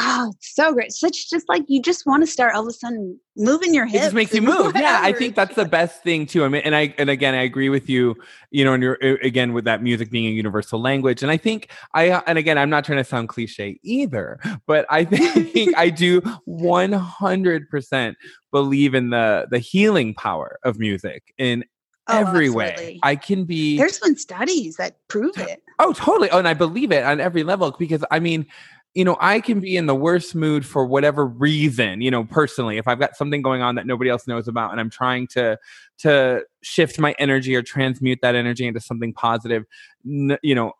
Oh, so great. Such just like you just want to start all of a sudden moving your hips. It just makes you move. Yeah, I think that's the best thing too. I mean, and I and again, I agree with you. You know, and you're again with that music being a universal language. And I think I and again, I'm not trying to sound cliche either, but I think I do 100 percent believe in the the healing power of music in Oh, every absolutely. way. I can be. There's been studies that prove it. Oh, totally. Oh, and I believe it on every level because I mean, you know, I can be in the worst mood for whatever reason, you know, personally, if I've got something going on that nobody else knows about and I'm trying to to shift my energy or transmute that energy into something positive, you know,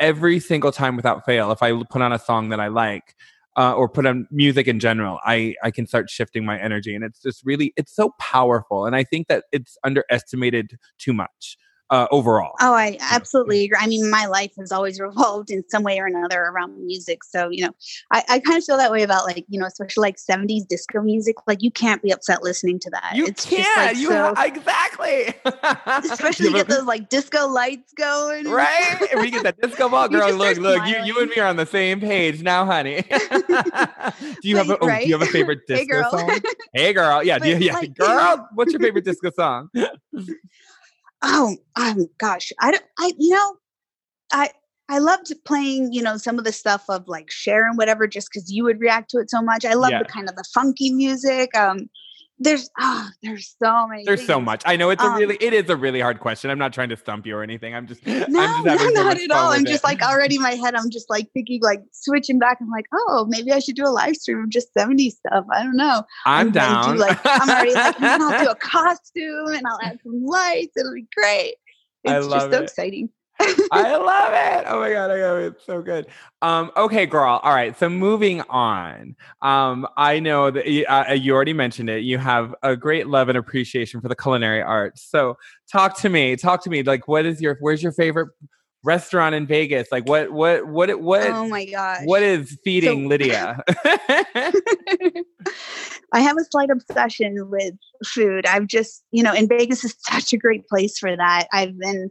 every single time without fail, if I put on a song that I like, uh, or put on music in general, I I can start shifting my energy, and it's just really it's so powerful, and I think that it's underestimated too much uh, overall. Oh, I absolutely agree. I mean, my life has always revolved in some way or another around music. So, you know, I, I kind of feel that way about like, you know, especially like 70s disco music. Like, you can't be upset listening to that. You it's can't. Like you so, exactly. especially you get those like disco lights going. Right? And we get that disco ball. Girl, look, look, you, you and me are on the same page now, honey. do you have a, oh, do you have a favorite disco hey, song? hey, girl. Yeah. But, you, yeah. Like, girl, what's your favorite disco song? Oh, um, gosh, I don't, I, you know, I, I loved playing, you know, some of the stuff of like Cher and whatever, just because you would react to it so much. I love yeah. the kind of the funky music. Um, there's oh, there's so many. There's things. so much. I know it's um, a really it is a really hard question. I'm not trying to stump you or anything. I'm just no, I'm just no, not at all. I'm just like already in my head. I'm just like thinking like switching back. I'm like, oh, maybe I should do a live stream of just 70s stuff. I don't know. I'm, I'm down. Do, like I'm already like I'll do a costume and I'll add some lights. It'll be great. It's I love just so it. exciting. I love it. Oh my god, I love it. It's so good. Um, okay, girl. All right. So moving on. Um, I know that you, uh, you already mentioned it. You have a great love and appreciation for the culinary arts. So talk to me. Talk to me. Like, what is your? Where's your favorite restaurant in Vegas? Like, what? What? What? What? Oh my god! What is feeding so- Lydia? I have a slight obsession with food. I've just, you know, in Vegas is such a great place for that. I've been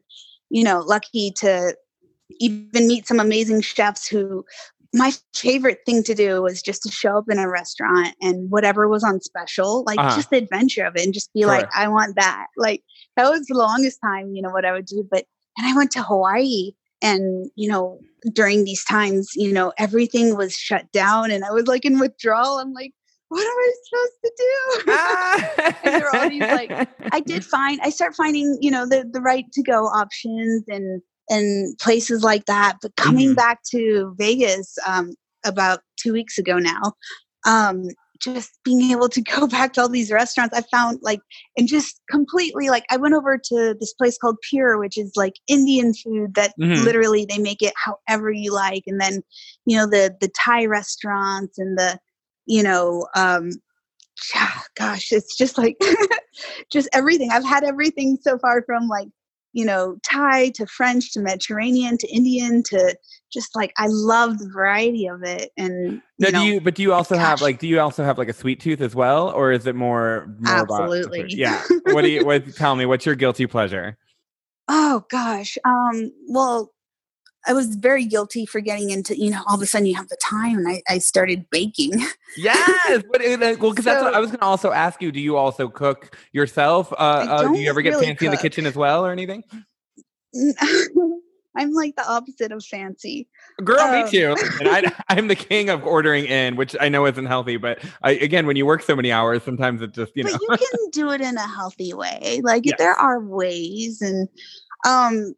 you know, lucky to even meet some amazing chefs who my favorite thing to do was just to show up in a restaurant and whatever was on special, like uh-huh. just the adventure of it and just be sure. like, I want that. Like that was the longest time, you know, what I would do. But and I went to Hawaii and, you know, during these times, you know, everything was shut down and I was like in withdrawal. I'm like, what am I supposed to do? Ah. and there are all these like I did find I start finding, you know, the the right to go options and and places like that. But coming mm-hmm. back to Vegas um, about two weeks ago now, um, just being able to go back to all these restaurants, I found like, and just completely like, I went over to this place called Pure, which is like Indian food that mm-hmm. literally they make it however you like. And then, you know, the the Thai restaurants and the you know, um, gosh, it's just like just everything. I've had everything so far from like, you know, Thai to French to Mediterranean to Indian to just like I love the variety of it. And now, you know, do you? But do you also gosh. have like? Do you also have like a sweet tooth as well, or is it more? more Absolutely. Yeah. what do you? What? Tell me. What's your guilty pleasure? Oh gosh. Um. Well, I was very guilty for getting into, you know, all of a sudden you have the time and I, I started baking. Yes. but, uh, well, because so, that's what I was going to also ask you. Do you also cook yourself? Uh, uh, do you ever get really fancy cook. in the kitchen as well or anything? I'm like the opposite of fancy. Girl, um, me too. And I, I'm the king of ordering in, which I know isn't healthy, but I, again, when you work so many hours, sometimes it just, you know. But you can do it in a healthy way. Like yes. there are ways and um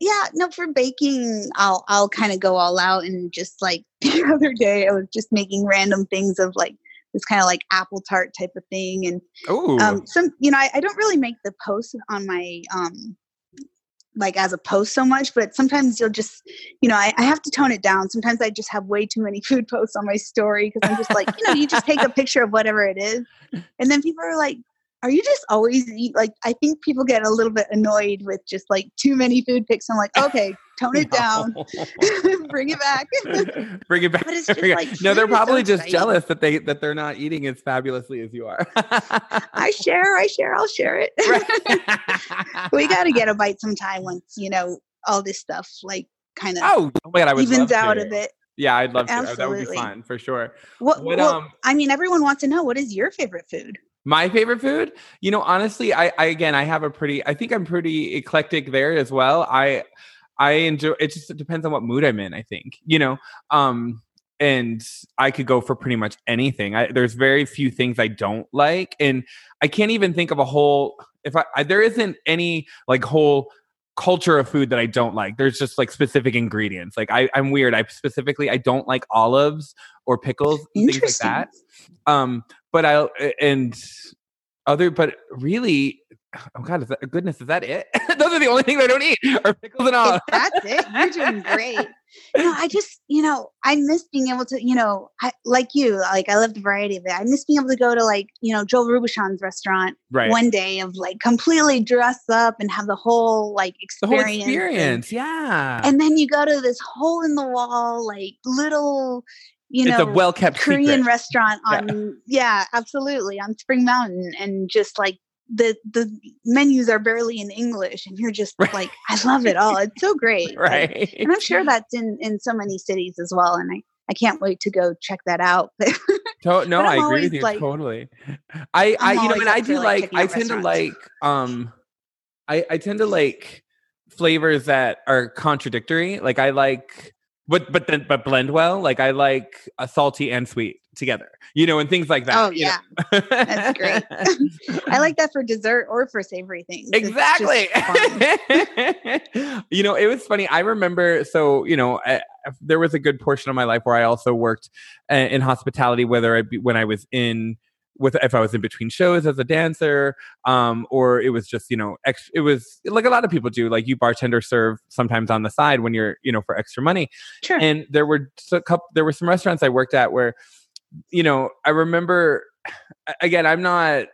yeah no for baking i'll i'll kind of go all out and just like the other day i was just making random things of like this kind of like apple tart type of thing and Ooh. um some you know I, I don't really make the post on my um like as a post so much but sometimes you'll just you know I, I, have to tone it down sometimes i just have way too many food posts on my story because i'm just like you know you just take a picture of whatever it is and then people are like are you just always eat like i think people get a little bit annoyed with just like too many food pics i'm like okay tone it down. Bring it back. Bring it back. Like, no they're probably so just jealous that they that they're not eating as fabulously as you are. I share i share i'll share it. We got to get a bite sometime once you know all this stuff like kind of oh, oh my God, I would evens out of it yeah, I'd love to. Absolutely. That would be fun for sure. What, what well, um, I mean, everyone wants to know what is your favorite food? My favorite food, you know, honestly, I, I again, I have a pretty, I think I'm pretty eclectic there as well. I, I enjoy. It just depends on what mood I'm in. I think, you know, um, and I could go for pretty much anything. I, there's very few things I don't like, and I can't even think of a whole. If I, I there isn't any like whole culture of food that I don't like. There's just like specific ingredients. Like I, I'm weird. I specifically I don't like olives or pickles things like that. Um, but I uh, and other, but really, oh god, is that, goodness, is that it? Those are the only things I don't eat are pickles and all. That's it. You're doing great. you know, I just, you know, I miss being able to, you know, I, like you, like I love the variety of it. I miss being able to go to like, you know, Joël Robuchon's restaurant right. one day of like completely dress up and have the whole like experience. The whole experience, and, yeah. And then you go to this hole in the wall, like little, you know, it's a well kept Korean secret. restaurant on, yeah. yeah, absolutely, on Spring Mountain, and just like the the menus are barely in English, and you're just right. like, I love it all. It's so great, right? Like, and I'm sure that's in in so many cities as well, and I I can't wait to go check that out. to- no, I agree with you like, totally. I I you know, and I do like, I tend to like um, I I tend to like flavors that are contradictory. Like I like but but then but blend well. Like I like a salty and sweet together, you know, and things like that. Oh yeah, that's great. I like that for dessert or for savory things. Exactly. you know, it was funny. I remember. So you know, I, there was a good portion of my life where I also worked uh, in hospitality, whether I be, when I was in with if I was in between shows as a dancer, um, or it was just you know ex- it was like a lot of people do, like you bartender serve sometimes on the side when you're you know for extra money. Sure. And there were a couple, there were some restaurants I worked at where, you know, I remember again, I'm not.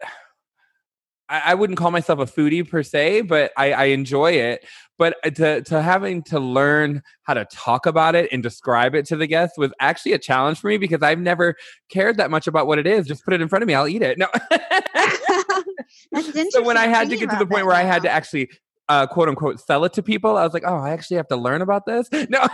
I, wouldn't call myself a foodie per se, but I, I enjoy it but uh, to, to having to learn how to talk about it and describe it to the guests was actually a challenge for me because I've never cared that much about what it is. Just put it in front of me, I'll eat it. No. so when I had to get to the point where I had to actually uh, quote unquote sell it to people, I was like, oh, I actually have to learn about this. No,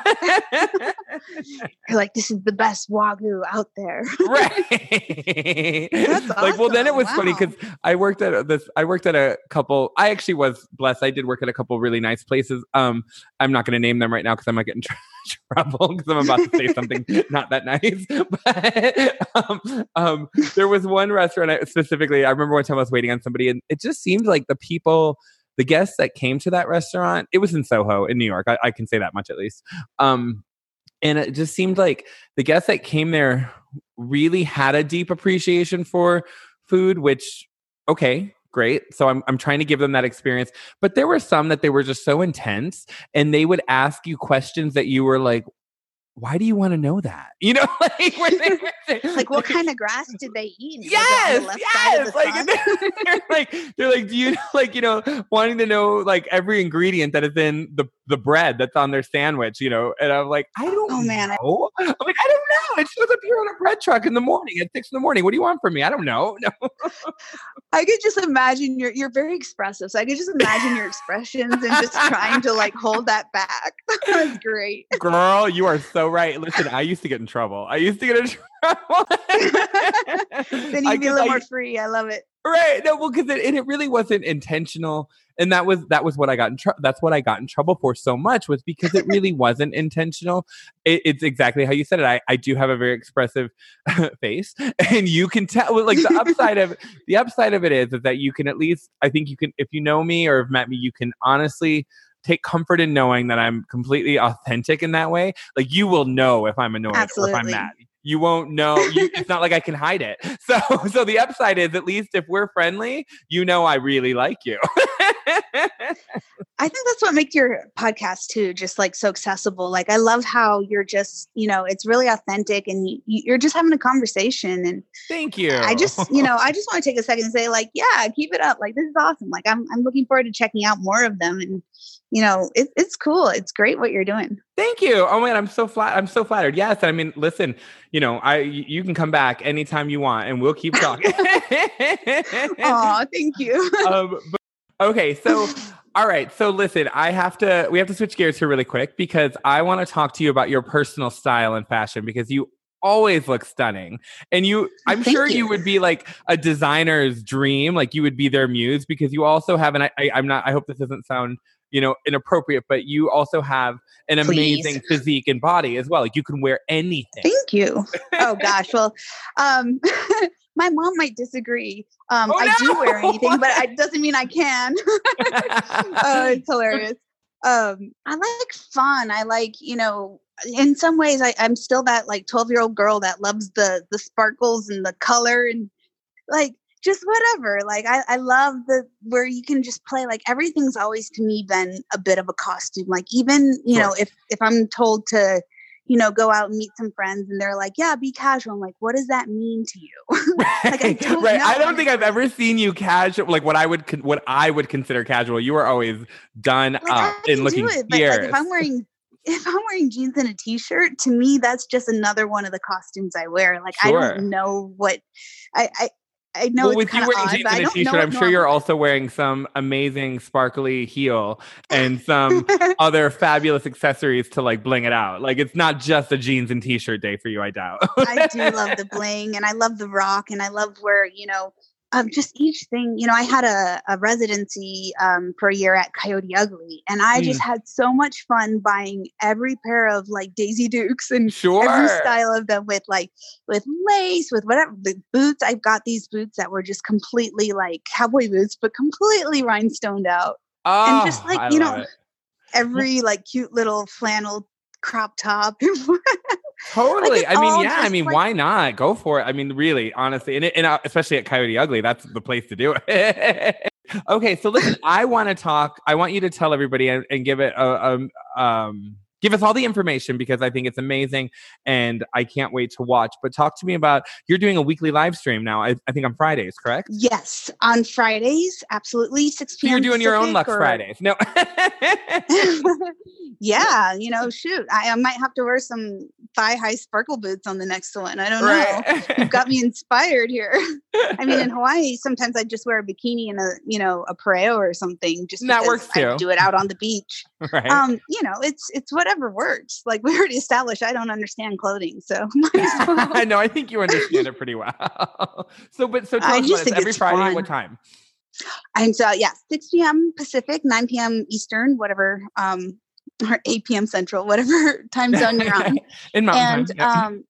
you're like, this is the best wagyu out there, right? Awesome. Like, well, then it was wow. funny because I worked at this. I worked at a couple. I actually was blessed. I did work at a couple really nice places. Um, I'm not going to name them right now because I might get in trouble because I'm about to say something not that nice. But um, um, there was one restaurant I, specifically. I remember one time I was waiting on somebody, and it just seemed like the people the guests that came to that restaurant, it was in Soho in New York. I, I can say that much at least. Um, and it just seemed like the guests that came there really had a deep appreciation for food, which, okay, great. So I'm, I'm trying to give them that experience. But there were some that they were just so intense and they would ask you questions that you were like, why do you want to know that? You know, like, they, like what kind of grass did they eat? Yes, the yes. Like they're, they're, like they're like, do you like you know wanting to know like every ingredient that is in the the bread that's on their sandwich? You know, and I'm like, I don't. Oh man, know. I'm like, I don't know. It shows up here on a bread truck in the morning at six in the morning. What do you want from me? I don't know. No. I could just imagine you're you're very expressive, so I could just imagine your expressions and just trying to like hold that back. That's great, girl. You are so right. Listen, I used to get in trouble. I used to get in trouble. then you feel a little more free. I love it. Right. No, well, because it, and it really wasn't intentional. And that was that was what I got in trouble. That's what I got in trouble for so much was because it really wasn't intentional. It, it's exactly how you said it. I, I do have a very expressive face, and you can tell. Like the upside of the upside of it is is that you can at least I think you can if you know me or have met me, you can honestly take comfort in knowing that I'm completely authentic in that way. Like you will know if I'm annoyed Absolutely. or if I'm mad. You won't know. You, it's not like I can hide it. So, so the upside is at least if we're friendly, you know I really like you. I think that's what makes your podcast too just like so accessible. Like I love how you're just, you know, it's really authentic and you, you're just having a conversation and Thank you. I just, you know, I just want to take a second and say like, yeah, keep it up. Like this is awesome. Like I'm I'm looking forward to checking out more of them and you know, it, it's cool. It's great what you're doing. Thank you. Oh man, I'm so flat. I'm so flattered. Yes, I mean, listen, you know, I you can come back anytime you want, and we'll keep talking. Oh, thank you. um, but, okay, so all right. So listen, I have to. We have to switch gears here really quick because I want to talk to you about your personal style and fashion because you always look stunning and you i'm Thank sure you. you. would be like a designer's dream like you would be their muse because you also have an I, I, i'm not i hope this doesn't sound you know inappropriate but you also have an Please. amazing physique and body as well like you can wear anything thank you oh gosh well um my mom might disagree um oh, i no! do wear anything but it doesn't mean i can oh it's hilarious um i like fun i like you know in some ways I, i'm still that like 12 year old girl that loves the the sparkles and the color and like just whatever. Like I, I love the where you can just play. Like everything's always to me been a bit of a costume. Like even you sure. know if if I'm told to you know go out and meet some friends and they're like yeah be casual i'm like what does that mean to you like, I don't right know. i don't think i've ever seen you casual like what i would con- what i would consider casual you are always done like, up and looking it, fierce. Like, if i'm wearing if I'm wearing jeans and a t-shirt, to me that's just another one of the costumes I wear. Like sure. I don't know what I, I I know well, with you wearing odd, jeans and a t-shirt, I'm sure you're also wearing some amazing sparkly heel and some other fabulous accessories to like bling it out. Like it's not just a jeans and t-shirt day for you, I doubt. I do love the bling and I love the rock and I love where, you know, um, just each thing, you know, I had a, a residency um, for a year at Coyote Ugly, and I mm. just had so much fun buying every pair of like Daisy Dukes and sure. every style of them with like with lace, with whatever the boots. I've got these boots that were just completely like cowboy boots, but completely rhinestoned out, oh, and just like I you know, it. every like cute little flannel crop top. Totally. Like I mean, yeah. I mean, like- why not? Go for it. I mean, really, honestly, and, it, and uh, especially at Coyote Ugly, that's the place to do it. okay, so listen, I want to talk. I want you to tell everybody and, and give it a, a um give us all the information because I think it's amazing and I can't wait to watch. But talk to me about you're doing a weekly live stream now. I, I think on Fridays, correct? Yes, on Fridays, absolutely. 6 p.m. You're doing Pacific your own Lux or... Fridays. No. yeah, you know, shoot, I, I, might have to wear some thigh high sparkle boots on the next one. I don't right. know. You've got me inspired here. I mean, in Hawaii, sometimes I just wear a bikini and a, you know, a pareo or something. Just that works too. I do it out on the beach. Right. Um, you know, it's it's whatever works. Like we already established, I don't understand clothing, so I know. I think you understand it pretty well. so, but so tell I us every Friday. Fun. What time? And so, yeah, 6 p.m. Pacific, 9 p.m. Eastern, whatever um, or 8 p.m. Central, whatever time zone you're on. In mountain and, time. Um,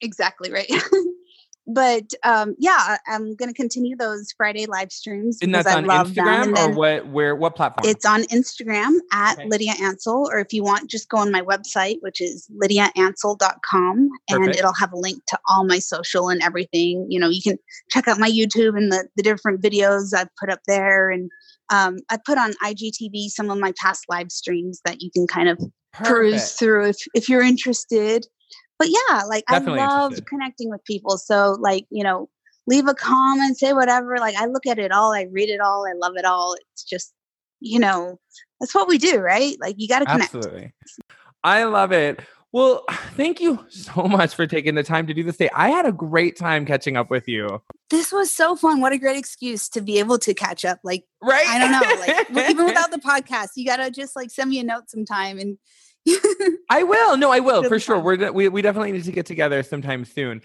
exactly right. but um, yeah, I'm going to continue those Friday live streams. And that's on Instagram or what? Where? What platform? It's on Instagram at okay. Lydia Ansel, or if you want, just go on my website, which is lydiaansel.com, and it'll have a link to all my social and everything. You know, you can check out my YouTube and the the different videos I've put up there, and um, I put on IGTV some of my past live streams that you can kind of Perfect. peruse through if if you're interested. But yeah, like Definitely I love interested. connecting with people. So like you know, leave a comment, say whatever. Like I look at it all, I read it all, I love it all. It's just you know, that's what we do, right? Like you got to connect. Absolutely. I love it. Well, thank you so much for taking the time to do this day. I had a great time catching up with you. This was so fun. What a great excuse to be able to catch up. Like, right? I don't know. Like, even without the podcast, you gotta just like send me a note sometime and. I will. No, I will for sure. We're we we definitely need to get together sometime soon.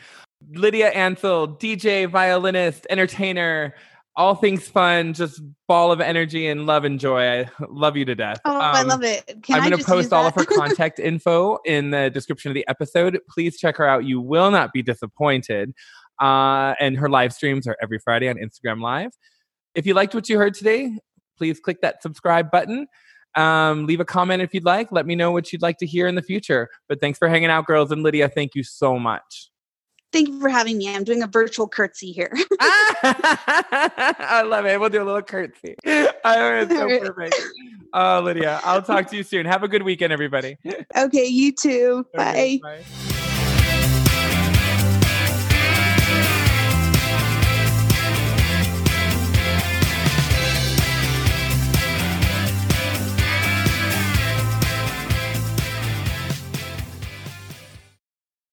Lydia Ansel, DJ, violinist, entertainer, all things fun, just ball of energy and love and joy. I love you to death. Oh, um, I love it. Can I'm going to post all of her contact info in the description of the episode. Please check her out. You will not be disappointed. Uh, and her live streams are every Friday on Instagram Live. If you liked what you heard today, please click that subscribe button. Um, leave a comment if you'd like. Let me know what you'd like to hear in the future. But thanks for hanging out, girls. And Lydia, thank you so much. Thank you for having me. I'm doing a virtual curtsy here. I love it. We'll do a little curtsy. Oh, it's so perfect. Oh, Lydia, I'll talk to you soon. Have a good weekend, everybody. Okay, you too. Bye. Bye.